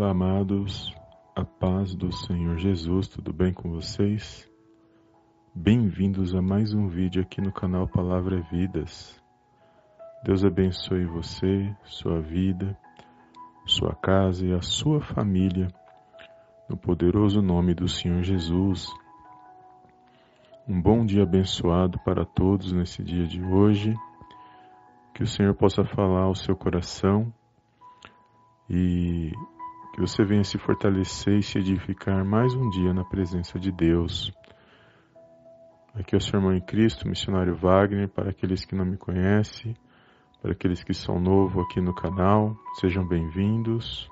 Olá, amados, a paz do Senhor Jesus, tudo bem com vocês? Bem-vindos a mais um vídeo aqui no canal Palavra Vidas. Deus abençoe você, sua vida, sua casa e a sua família, no poderoso nome do Senhor Jesus. Um bom dia abençoado para todos nesse dia de hoje. Que o Senhor possa falar ao seu coração e que você venha se fortalecer e se edificar mais um dia na presença de Deus. Aqui é o seu irmão em Cristo, missionário Wagner, para aqueles que não me conhecem, para aqueles que são novos aqui no canal, sejam bem-vindos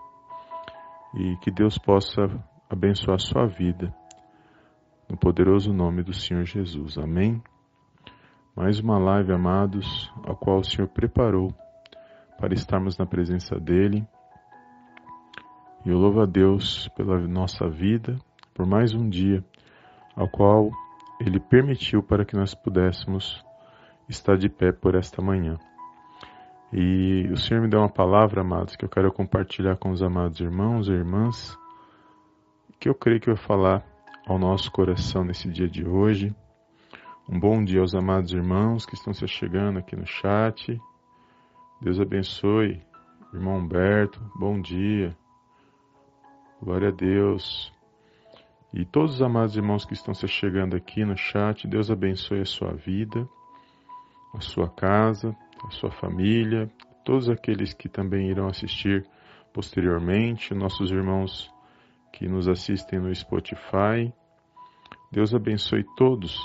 e que Deus possa abençoar a sua vida, no poderoso nome do Senhor Jesus. Amém? Mais uma live, amados, a qual o Senhor preparou para estarmos na presença dEle e eu louvo a Deus pela nossa vida, por mais um dia, ao qual Ele permitiu para que nós pudéssemos estar de pé por esta manhã. E o Senhor me deu uma palavra, amados, que eu quero compartilhar com os amados irmãos e irmãs, que eu creio que vai falar ao nosso coração nesse dia de hoje. Um bom dia aos amados irmãos que estão se chegando aqui no chat. Deus abençoe. Irmão Humberto, bom dia. Glória a Deus. E todos os amados irmãos que estão se chegando aqui no chat, Deus abençoe a sua vida, a sua casa, a sua família, todos aqueles que também irão assistir posteriormente, nossos irmãos que nos assistem no Spotify. Deus abençoe todos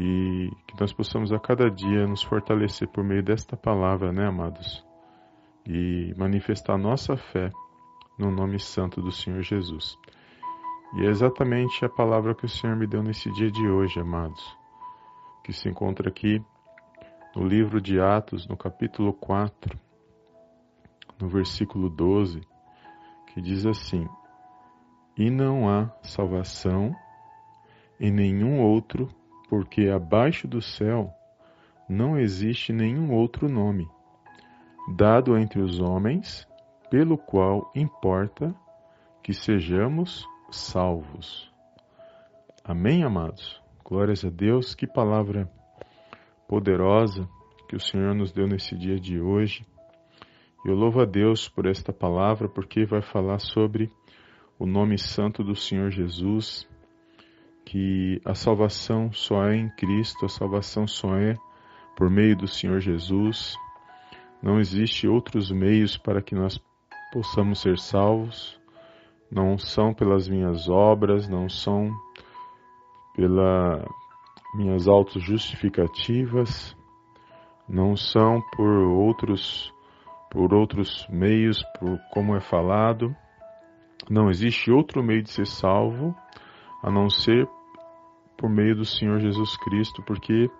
e que nós possamos a cada dia nos fortalecer por meio desta palavra, né, amados? E manifestar nossa fé no nome santo do Senhor Jesus. E é exatamente a palavra que o Senhor me deu nesse dia de hoje, amados, que se encontra aqui no livro de Atos, no capítulo 4, no versículo 12, que diz assim: E não há salvação em nenhum outro, porque abaixo do céu não existe nenhum outro nome dado entre os homens pelo qual importa que sejamos salvos. Amém, amados? Glórias a Deus, que palavra poderosa que o Senhor nos deu nesse dia de hoje. Eu louvo a Deus por esta palavra, porque vai falar sobre o nome santo do Senhor Jesus, que a salvação só é em Cristo, a salvação só é por meio do Senhor Jesus. Não existe outros meios para que nós possamos ser salvos, não são pelas minhas obras, não são pelas minhas autos justificativas, não são por outros por outros meios, por como é falado. Não existe outro meio de ser salvo a não ser por meio do Senhor Jesus Cristo, porque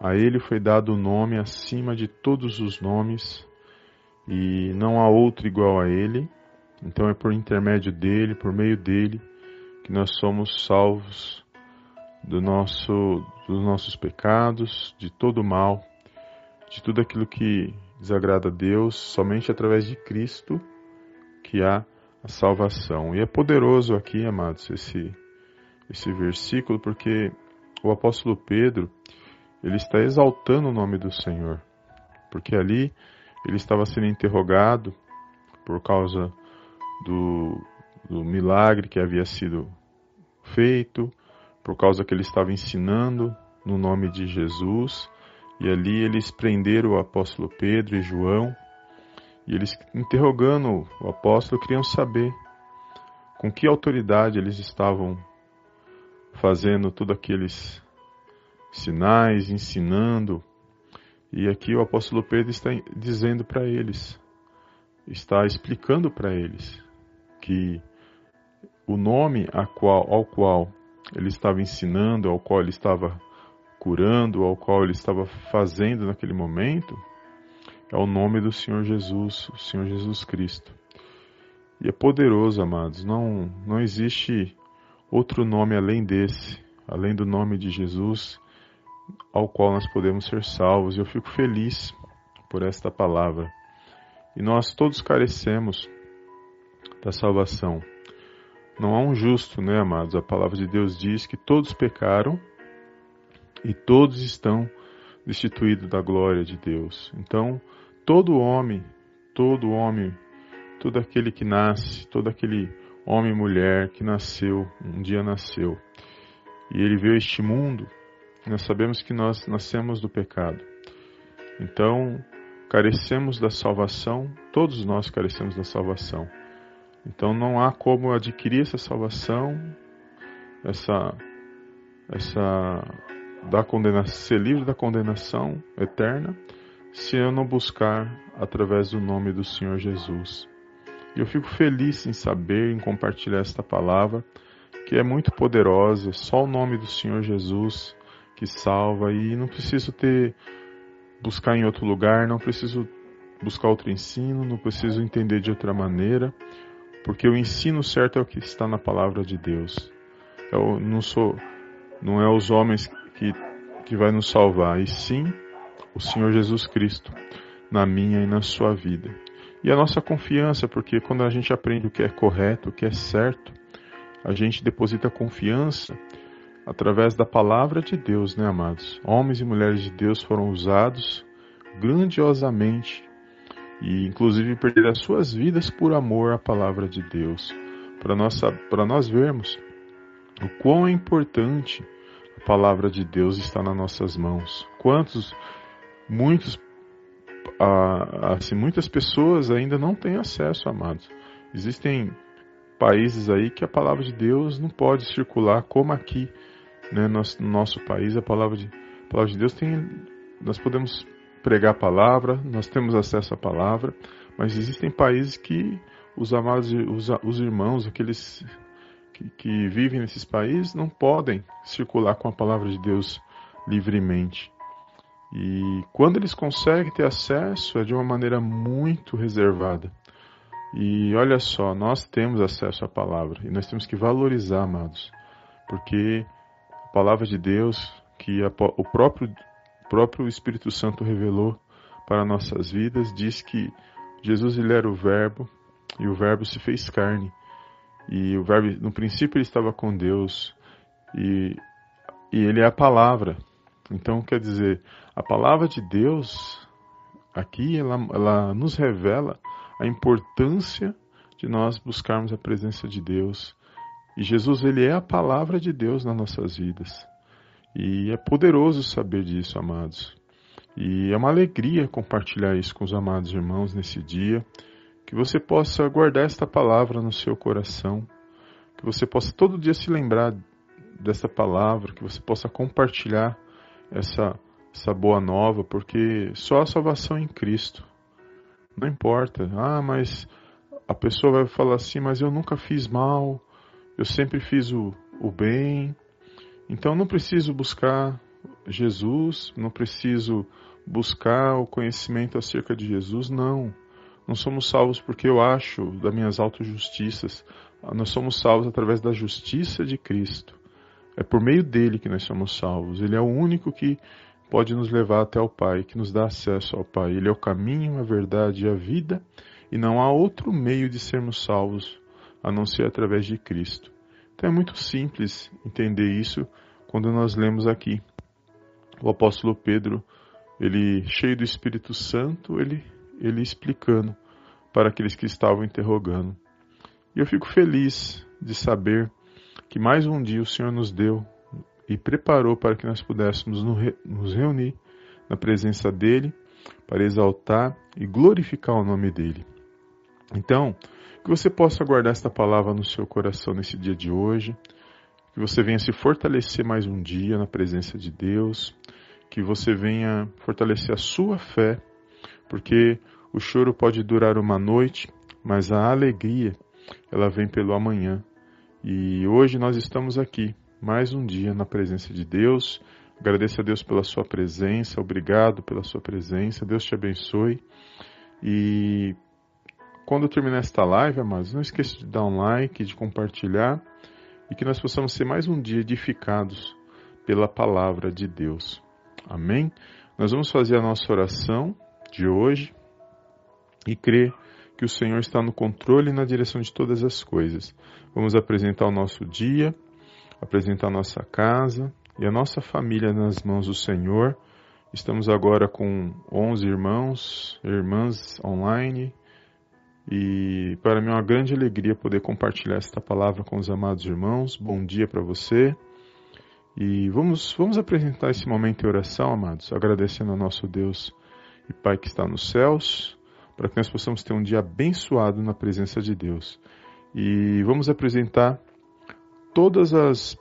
a ele foi dado o nome acima de todos os nomes e não há outro igual a Ele. Então é por intermédio dele, por meio dele, que nós somos salvos do nosso, dos nossos pecados, de todo o mal, de tudo aquilo que desagrada a Deus, somente através de Cristo que há a salvação. E é poderoso aqui, amados, esse, esse versículo, porque o apóstolo Pedro, ele está exaltando o nome do Senhor, porque ali ele estava sendo interrogado por causa do, do milagre que havia sido feito, por causa que ele estava ensinando no nome de Jesus. E ali eles prenderam o apóstolo Pedro e João, e eles interrogando o apóstolo queriam saber com que autoridade eles estavam fazendo todos aqueles sinais, ensinando e aqui o apóstolo Pedro está dizendo para eles, está explicando para eles que o nome qual, ao qual ele estava ensinando, ao qual ele estava curando, ao qual ele estava fazendo naquele momento, é o nome do Senhor Jesus, o Senhor Jesus Cristo. E é poderoso, amados, não, não existe outro nome além desse, além do nome de Jesus ao qual nós podemos ser salvos. Eu fico feliz por esta palavra. E nós todos carecemos da salvação. Não há um justo, né, amados? A palavra de Deus diz que todos pecaram e todos estão destituídos da glória de Deus. Então, todo homem, todo homem, todo aquele que nasce, todo aquele homem e mulher que nasceu, um dia nasceu, e ele veio a este mundo, nós sabemos que nós nascemos do pecado. Então, carecemos da salvação, todos nós carecemos da salvação. Então não há como adquirir essa salvação, essa essa da condenação, ser livre da condenação eterna, se eu não buscar através do nome do Senhor Jesus. E eu fico feliz em saber, em compartilhar esta palavra, que é muito poderosa, só o nome do Senhor Jesus que salva e não preciso ter buscar em outro lugar, não preciso buscar outro ensino, não preciso entender de outra maneira, porque o ensino certo é o que está na palavra de Deus. Eu não sou, não é os homens que que vai nos salvar, e sim o Senhor Jesus Cristo na minha e na sua vida. E a nossa confiança, porque quando a gente aprende o que é correto, o que é certo, a gente deposita confiança através da palavra de Deus, né, amados? Homens e mulheres de Deus foram usados grandiosamente e inclusive perder as suas vidas por amor à palavra de Deus, para nós nós vermos o quão importante a palavra de Deus está nas nossas mãos. Quantos muitos assim muitas pessoas ainda não têm acesso, amados. Existem países aí que a palavra de Deus não pode circular como aqui, né, no nosso país a palavra de a palavra de Deus tem nós podemos pregar a palavra, nós temos acesso à palavra, mas existem países que os amados, os, os irmãos, aqueles que, que vivem nesses países, não podem circular com a palavra de Deus livremente. E quando eles conseguem ter acesso, é de uma maneira muito reservada. E olha só, nós temos acesso à palavra e nós temos que valorizar, amados, porque palavra de Deus, que a, o próprio próprio Espírito Santo revelou para nossas vidas, diz que Jesus ele era o Verbo e o Verbo se fez carne. E o Verbo, no princípio, ele estava com Deus e, e ele é a palavra. Então, quer dizer, a palavra de Deus aqui ela, ela nos revela a importância de nós buscarmos a presença de Deus. E Jesus ele é a palavra de Deus nas nossas vidas. E é poderoso saber disso, amados. E é uma alegria compartilhar isso com os amados irmãos nesse dia. Que você possa guardar esta palavra no seu coração. Que você possa todo dia se lembrar dessa palavra. Que você possa compartilhar essa, essa boa nova, porque só a salvação em Cristo. Não importa. Ah, mas a pessoa vai falar assim, mas eu nunca fiz mal. Eu sempre fiz o, o bem então não preciso buscar Jesus, não preciso buscar o conhecimento acerca de Jesus, não. Não somos salvos porque eu acho das minhas autojustiças. Nós somos salvos através da justiça de Cristo. É por meio dele que nós somos salvos. Ele é o único que pode nos levar até o Pai, que nos dá acesso ao Pai. Ele é o caminho, a verdade e a vida, e não há outro meio de sermos salvos a não ser através de Cristo. Então é muito simples entender isso quando nós lemos aqui. O apóstolo Pedro, ele cheio do Espírito Santo, ele, ele explicando para aqueles que estavam interrogando. E eu fico feliz de saber que mais um dia o Senhor nos deu e preparou para que nós pudéssemos nos reunir na presença dele para exaltar e glorificar o nome dele. Então, que você possa guardar esta palavra no seu coração nesse dia de hoje. Que você venha se fortalecer mais um dia na presença de Deus. Que você venha fortalecer a sua fé, porque o choro pode durar uma noite, mas a alegria, ela vem pelo amanhã. E hoje nós estamos aqui, mais um dia na presença de Deus. Agradeço a Deus pela sua presença, obrigado pela sua presença. Deus te abençoe. E quando terminar esta live, amados, não esqueça de dar um like, de compartilhar e que nós possamos ser mais um dia edificados pela palavra de Deus. Amém? Nós vamos fazer a nossa oração de hoje e crer que o Senhor está no controle e na direção de todas as coisas. Vamos apresentar o nosso dia, apresentar a nossa casa e a nossa família nas mãos do Senhor. Estamos agora com 11 irmãos e irmãs online e para mim é uma grande alegria poder compartilhar esta palavra com os amados irmãos. Bom dia para você. E vamos, vamos apresentar esse momento em oração, amados, agradecendo ao nosso Deus e Pai que está nos céus, para que nós possamos ter um dia abençoado na presença de Deus. E vamos apresentar todas as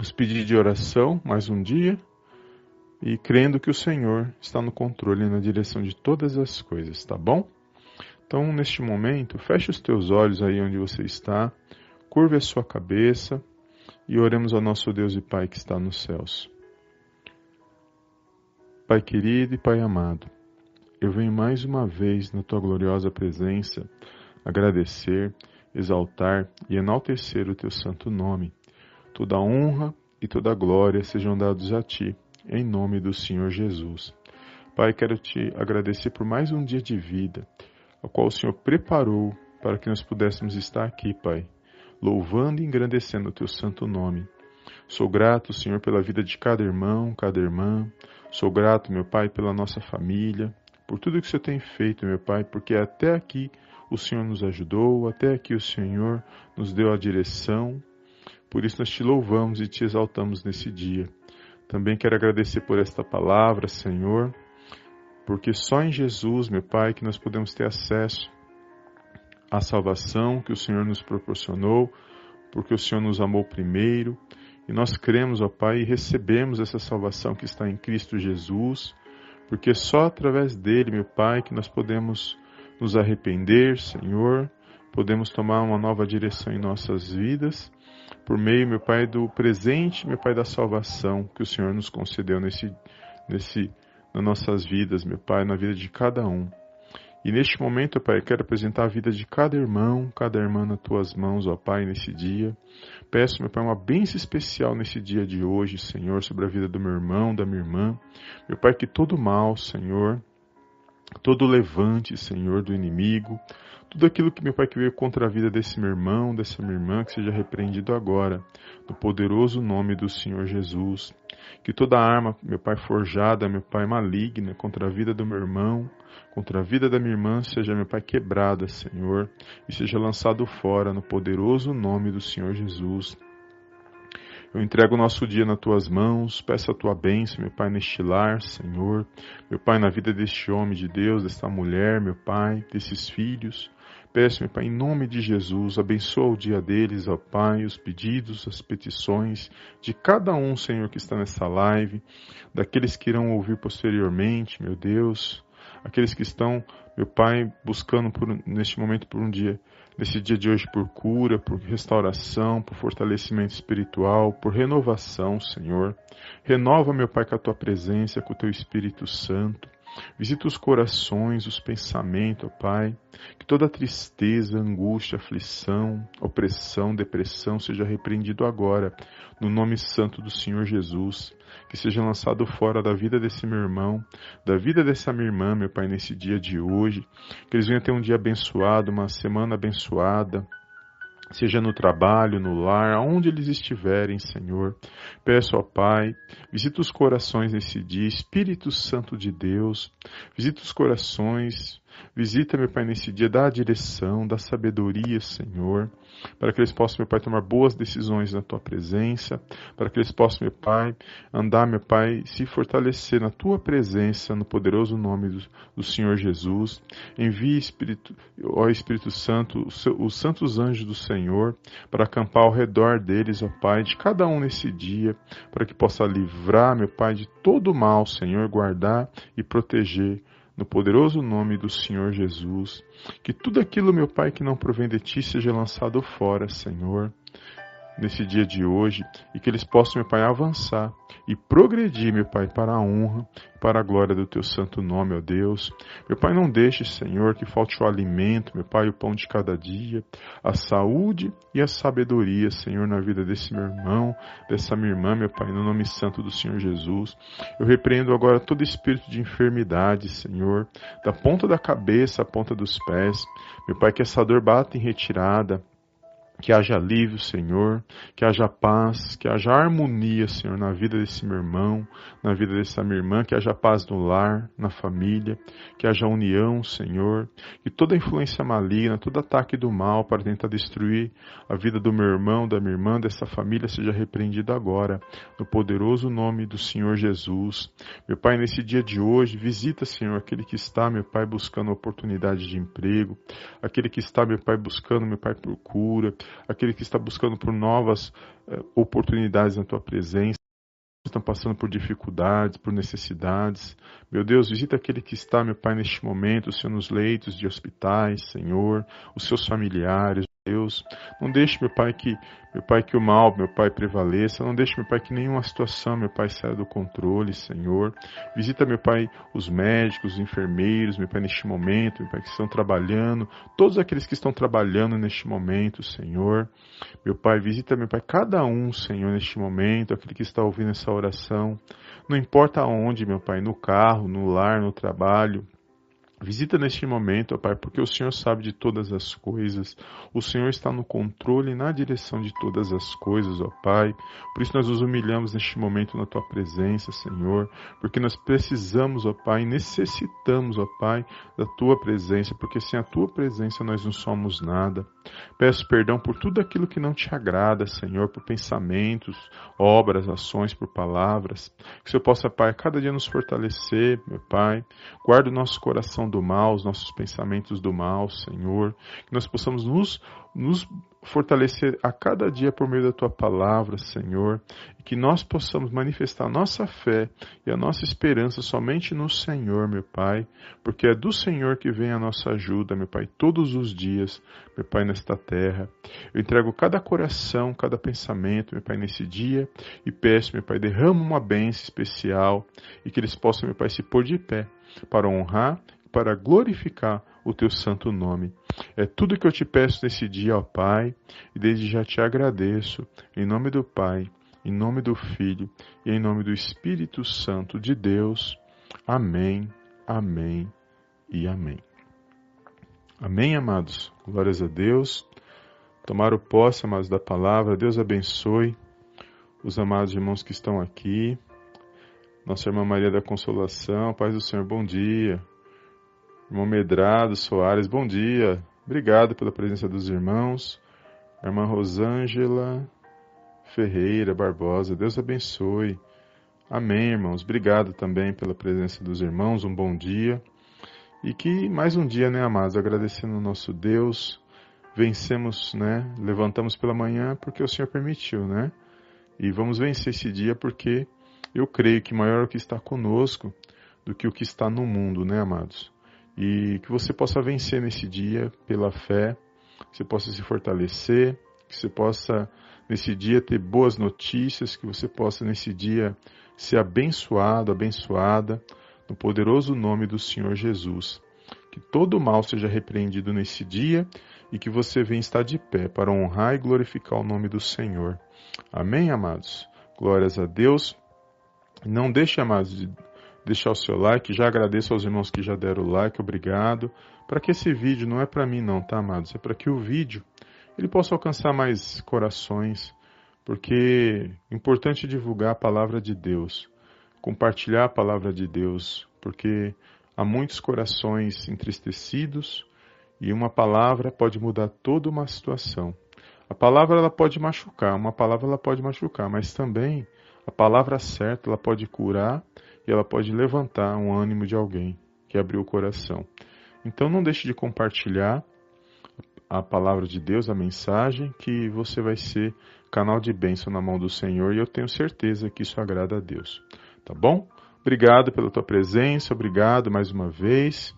os pedidos de oração mais um dia e crendo que o Senhor está no controle e na direção de todas as coisas, tá bom? Então, neste momento, feche os teus olhos aí onde você está, curve a sua cabeça e oremos ao nosso Deus e Pai que está nos céus. Pai querido e Pai amado, eu venho mais uma vez na tua gloriosa presença agradecer, exaltar e enaltecer o teu santo nome. Toda honra e toda glória sejam dados a ti, em nome do Senhor Jesus. Pai, quero te agradecer por mais um dia de vida a qual o Senhor preparou para que nós pudéssemos estar aqui, Pai, louvando e engrandecendo o teu santo nome. Sou grato, Senhor, pela vida de cada irmão, cada irmã. Sou grato, meu Pai, pela nossa família, por tudo que o Senhor tem feito, meu Pai, porque até aqui o Senhor nos ajudou, até aqui o Senhor nos deu a direção. Por isso nós te louvamos e te exaltamos nesse dia. Também quero agradecer por esta palavra, Senhor porque só em Jesus, meu Pai, que nós podemos ter acesso à salvação que o Senhor nos proporcionou, porque o Senhor nos amou primeiro, e nós cremos, ó Pai, e recebemos essa salvação que está em Cristo Jesus, porque só através dele, meu Pai, que nós podemos nos arrepender, Senhor, podemos tomar uma nova direção em nossas vidas, por meio, meu Pai, do presente, meu Pai, da salvação que o Senhor nos concedeu nesse, nesse nas nossas vidas, meu Pai, na vida de cada um. E neste momento, Pai, quero apresentar a vida de cada irmão, cada irmã nas tuas mãos, ó Pai, nesse dia. Peço, meu Pai, uma bênção especial nesse dia de hoje, Senhor, sobre a vida do meu irmão, da minha irmã. Meu Pai, que todo mal, Senhor, todo levante, Senhor, do inimigo, tudo aquilo que, meu Pai, que veio contra a vida desse meu irmão, dessa minha irmã, que seja repreendido agora, no poderoso nome do Senhor Jesus. Que toda arma, meu Pai, forjada, meu Pai, maligna contra a vida do meu irmão, contra a vida da minha irmã, seja, meu Pai, quebrada, Senhor, e seja lançado fora no poderoso nome do Senhor Jesus. Eu entrego o nosso dia nas tuas mãos, peço a tua bênção, meu Pai, neste lar, Senhor. Meu Pai, na vida deste homem de Deus, desta mulher, meu Pai, desses filhos. Peço, meu Pai, em nome de Jesus, abençoa o dia deles, ó Pai, os pedidos, as petições de cada um, Senhor, que está nessa live, daqueles que irão ouvir posteriormente, meu Deus, aqueles que estão, meu Pai, buscando por, neste momento por um dia, nesse dia de hoje por cura, por restauração, por fortalecimento espiritual, por renovação, Senhor. Renova, meu Pai, com a tua presença, com o teu Espírito Santo. Visita os corações, os pensamentos, ó Pai. Que toda tristeza, angústia, aflição, opressão, depressão seja repreendido agora, no nome santo do Senhor Jesus. Que seja lançado fora da vida desse meu irmão, da vida dessa minha irmã, meu Pai, nesse dia de hoje. Que eles venham ter um dia abençoado, uma semana abençoada seja no trabalho, no lar, aonde eles estiverem, Senhor. Peço ao Pai, visita os corações nesse dia, Espírito Santo de Deus, visita os corações, Visita, meu Pai, nesse dia, dá a direção, dá sabedoria, Senhor, para que eles possam, meu Pai, tomar boas decisões na Tua presença, para que eles possam, meu Pai, andar, meu Pai, se fortalecer na Tua presença, no poderoso nome do, do Senhor Jesus. Envie, Espírito, ó Espírito Santo, os, os santos anjos do Senhor, para acampar ao redor deles, ó Pai, de cada um nesse dia, para que possa livrar, meu Pai, de todo o mal, Senhor, guardar e proteger no poderoso nome do Senhor Jesus. Que tudo aquilo, meu Pai, que não provém de ti seja lançado fora, Senhor. Nesse dia de hoje e que eles possam, meu Pai, avançar e progredir, meu Pai, para a honra, para a glória do Teu santo nome, ó Deus. Meu Pai, não deixe, Senhor, que falte o alimento, meu Pai, o pão de cada dia, a saúde e a sabedoria, Senhor, na vida desse meu irmão, dessa minha irmã, meu Pai, no nome santo do Senhor Jesus. Eu repreendo agora todo espírito de enfermidade, Senhor, da ponta da cabeça à ponta dos pés. Meu Pai, que essa dor bata em retirada, que haja alívio, Senhor, que haja paz, que haja harmonia, Senhor, na vida desse meu irmão, na vida dessa minha irmã, que haja paz no lar, na família, que haja união, Senhor, que toda influência maligna, todo ataque do mal para tentar destruir a vida do meu irmão, da minha irmã, dessa família seja repreendido agora, no poderoso nome do Senhor Jesus. Meu Pai, nesse dia de hoje, visita, Senhor, aquele que está, meu Pai, buscando oportunidade de emprego, aquele que está, meu Pai, buscando, meu Pai, procura, aquele que está buscando por novas eh, oportunidades na tua presença, estão passando por dificuldades, por necessidades. Meu Deus, visita aquele que está, meu Pai, neste momento, Senhor, nos leitos de hospitais, Senhor, os seus familiares, Deus. Não deixe, meu Pai, que meu Pai que o mal, meu Pai, prevaleça. Não deixe, meu Pai, que nenhuma situação, meu Pai, saia do controle, Senhor. Visita, meu Pai, os médicos, os enfermeiros, meu Pai, neste momento, meu Pai, que estão trabalhando, todos aqueles que estão trabalhando neste momento, Senhor. Meu Pai, visita, meu Pai, cada um, Senhor, neste momento, aquele que está ouvindo essa oração. Não importa onde, meu Pai, no carro, no lar, no trabalho, Visita neste momento, ó Pai, porque o Senhor sabe de todas as coisas. O Senhor está no controle e na direção de todas as coisas, ó Pai. Por isso nós nos humilhamos neste momento na Tua presença, Senhor, porque nós precisamos, ó Pai, necessitamos, ó Pai, da Tua presença, porque sem a Tua presença nós não somos nada. Peço perdão por tudo aquilo que não Te agrada, Senhor, por pensamentos, obras, ações, por palavras. Que o Senhor possa, Pai, cada dia nos fortalecer, meu Pai. Guarda o nosso coração do mal, os nossos pensamentos do mal, Senhor. Que nós possamos nos, nos fortalecer a cada dia por meio da tua palavra, Senhor, e que nós possamos manifestar a nossa fé e a nossa esperança somente no Senhor, meu Pai, porque é do Senhor que vem a nossa ajuda, meu Pai, todos os dias, meu Pai, nesta terra. Eu entrego cada coração, cada pensamento, meu Pai, nesse dia e peço, meu Pai, derrama uma bênção especial e que eles possam, meu Pai, se pôr de pé para honrar para glorificar o teu santo nome. É tudo que eu te peço nesse dia, ó Pai, e desde já te agradeço, em nome do Pai, em nome do Filho e em nome do Espírito Santo de Deus. Amém, amém e amém. Amém, amados. Glórias a Deus. Tomaram posse, amados, da palavra. Deus abençoe os amados irmãos que estão aqui. Nossa irmã Maria da Consolação, paz do Senhor, bom dia. Irmão Medrado Soares, bom dia. Obrigado pela presença dos irmãos. irmã Rosângela Ferreira Barbosa, Deus abençoe. Amém, irmãos. Obrigado também pela presença dos irmãos. Um bom dia. E que mais um dia, né, amados, agradecendo ao nosso Deus, vencemos, né? Levantamos pela manhã porque o Senhor permitiu, né? E vamos vencer esse dia porque eu creio que maior é o que está conosco do que o que está no mundo, né, amados? E que você possa vencer nesse dia pela fé, que você possa se fortalecer, que você possa nesse dia ter boas notícias, que você possa nesse dia ser abençoado, abençoada, no poderoso nome do Senhor Jesus. Que todo mal seja repreendido nesse dia e que você venha estar de pé para honrar e glorificar o nome do Senhor. Amém, amados? Glórias a Deus. Não deixe, amados, de deixar o seu like. Já agradeço aos irmãos que já deram o like, obrigado. Para que esse vídeo não é para mim não, tá, amados? É para que o vídeo ele possa alcançar mais corações, porque é importante divulgar a palavra de Deus, compartilhar a palavra de Deus, porque há muitos corações entristecidos e uma palavra pode mudar toda uma situação. A palavra ela pode machucar, uma palavra ela pode machucar, mas também a palavra certa ela pode curar e ela pode levantar um ânimo de alguém que abriu o coração. Então não deixe de compartilhar a palavra de Deus, a mensagem, que você vai ser canal de bênção na mão do Senhor e eu tenho certeza que isso agrada a Deus. Tá bom? Obrigado pela tua presença, obrigado mais uma vez.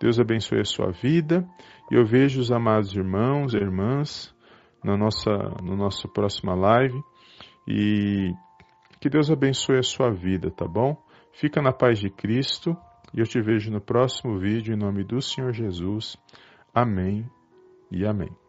Deus abençoe a sua vida e eu vejo os amados irmãos e irmãs na nossa, no nosso próxima live e que Deus abençoe a sua vida, tá bom? Fica na paz de Cristo e eu te vejo no próximo vídeo em nome do Senhor Jesus. Amém e amém.